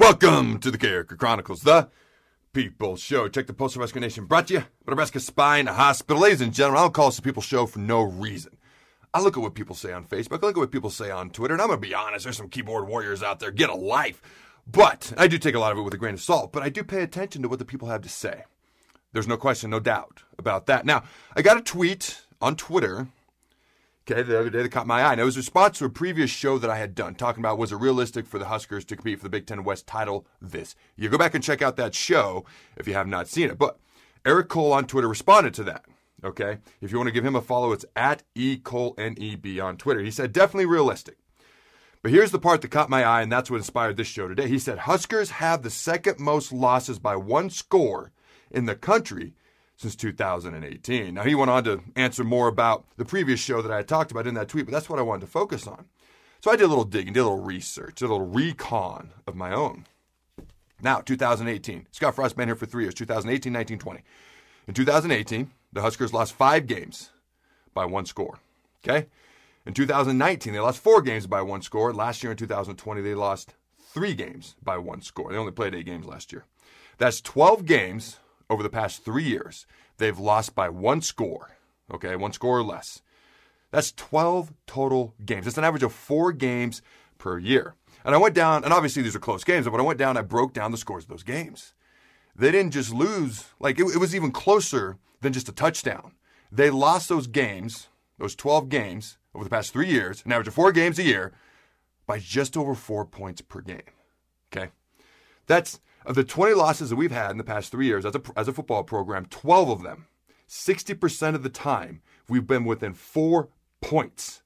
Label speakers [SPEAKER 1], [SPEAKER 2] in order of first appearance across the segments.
[SPEAKER 1] Welcome to the Character Chronicles, the People Show. Check the Postal Rescue Nation brought to you by Nebraska Spine Hospital. Ladies and gentlemen, I don't call this the People Show for no reason. I look at what people say on Facebook, I look at what people say on Twitter, and I'm going to be honest, there's some keyboard warriors out there. Get a life. But I do take a lot of it with a grain of salt, but I do pay attention to what the people have to say. There's no question, no doubt about that. Now, I got a tweet on Twitter Okay, the other day that caught my eye. And it was a response to a previous show that I had done, talking about was it realistic for the Huskers to compete for the Big Ten West title this You Go back and check out that show if you have not seen it. But Eric Cole on Twitter responded to that. Okay, if you want to give him a follow, it's at E Cole N E B on Twitter. He said definitely realistic. But here's the part that caught my eye, and that's what inspired this show today. He said Huskers have the second most losses by one score in the country since 2018. Now, he went on to answer more about the previous show that I had talked about in that tweet, but that's what I wanted to focus on. So I did a little digging, did a little research, did a little recon of my own. Now, 2018. Scott Frost been here for three years 2018, 19, 20. In 2018, the Huskers lost five games by one score. Okay? In 2019, they lost four games by one score. Last year in 2020, they lost three games by one score. They only played eight games last year. That's 12 games over the past three years, they've lost by one score, okay, one score or less. That's 12 total games. That's an average of four games per year. And I went down, and obviously these are close games, but I went down, I broke down the scores of those games. They didn't just lose, like it, it was even closer than just a touchdown. They lost those games, those 12 games over the past three years, an average of four games a year, by just over four points per game. Okay? That's of the 20 losses that we've had in the past three years as a, as a football program, 12 of them, 60% of the time, we've been within four points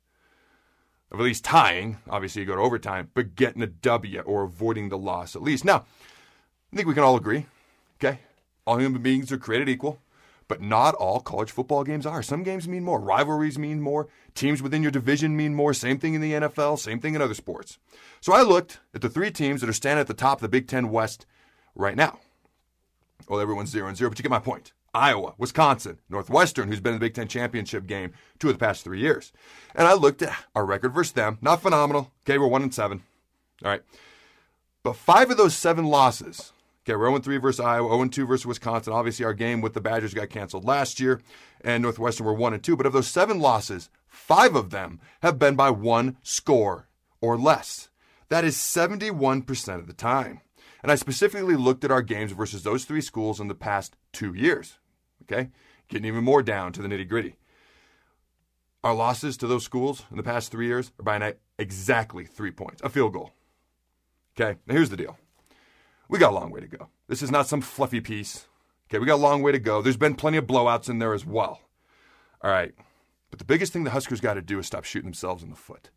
[SPEAKER 1] of at least tying. Obviously, you go to overtime, but getting a W or avoiding the loss at least. Now, I think we can all agree, okay? All human beings are created equal, but not all college football games are. Some games mean more. Rivalries mean more. Teams within your division mean more. Same thing in the NFL, same thing in other sports. So I looked at the three teams that are standing at the top of the Big Ten West right now. Well, everyone's zero and zero, but you get my point. Iowa, Wisconsin, Northwestern, who's been in the Big Ten championship game two of the past three years. And I looked at our record versus them. Not phenomenal. Okay, we're one and seven. All right. But five of those seven losses, okay, we're 0 3 versus Iowa, 0 2 versus Wisconsin. Obviously, our game with the Badgers got canceled last year, and Northwestern were 1 and 2. But of those seven losses, five of them have been by one score or less. That is 71% of the time. And I specifically looked at our games versus those three schools in the past two years. Okay? Getting even more down to the nitty gritty. Our losses to those schools in the past three years are by exactly three points, a field goal. Okay? Now here's the deal. We got a long way to go. This is not some fluffy piece. Okay, we got a long way to go. There's been plenty of blowouts in there as well. All right. But the biggest thing the Huskers got to do is stop shooting themselves in the foot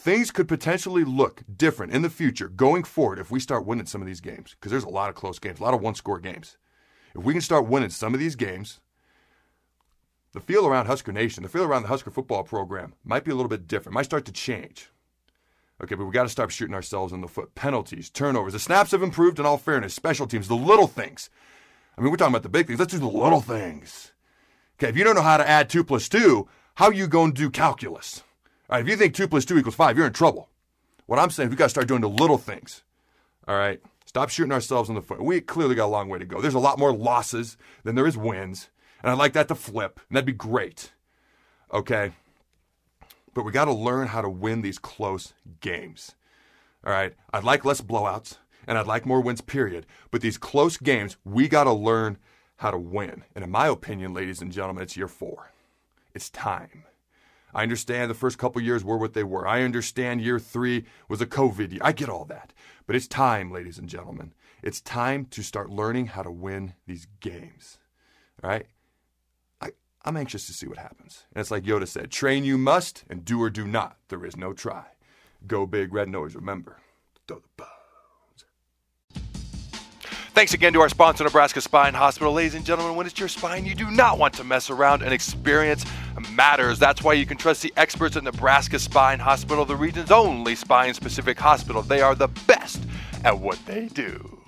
[SPEAKER 1] things could potentially look different in the future going forward if we start winning some of these games because there's a lot of close games, a lot of one score games. If we can start winning some of these games, the feel around Husker Nation, the feel around the Husker football program might be a little bit different, might start to change. Okay, but we got to stop shooting ourselves in the foot. Penalties, turnovers. The snaps have improved in all fairness. Special teams, the little things. I mean, we're talking about the big things. Let's do the little things. Okay, if you don't know how to add two plus two, how are you going to do calculus? All right, if you think two plus two equals five, you're in trouble. What I'm saying, is we got to start doing the little things. All right, stop shooting ourselves in the foot. We clearly got a long way to go. There's a lot more losses than there is wins, and I'd like that to flip, and that'd be great. Okay, but we got to learn how to win these close games. All right, I'd like less blowouts, and I'd like more wins. Period. But these close games, we got to learn how to win. And in my opinion, ladies and gentlemen, it's year four. It's time. I understand the first couple years were what they were. I understand year three was a COVID year. I get all that. But it's time, ladies and gentlemen. It's time to start learning how to win these games. All right? I, I'm anxious to see what happens. And it's like Yoda said train you must, and do or do not. There is no try. Go big, red nose. Remember, throw the ball. Thanks again to our sponsor, Nebraska Spine Hospital. Ladies and gentlemen, when it's your spine, you do not want to mess around and experience matters. That's why you can trust the experts at Nebraska Spine Hospital, the region's only spine specific hospital. They are the best at what they do.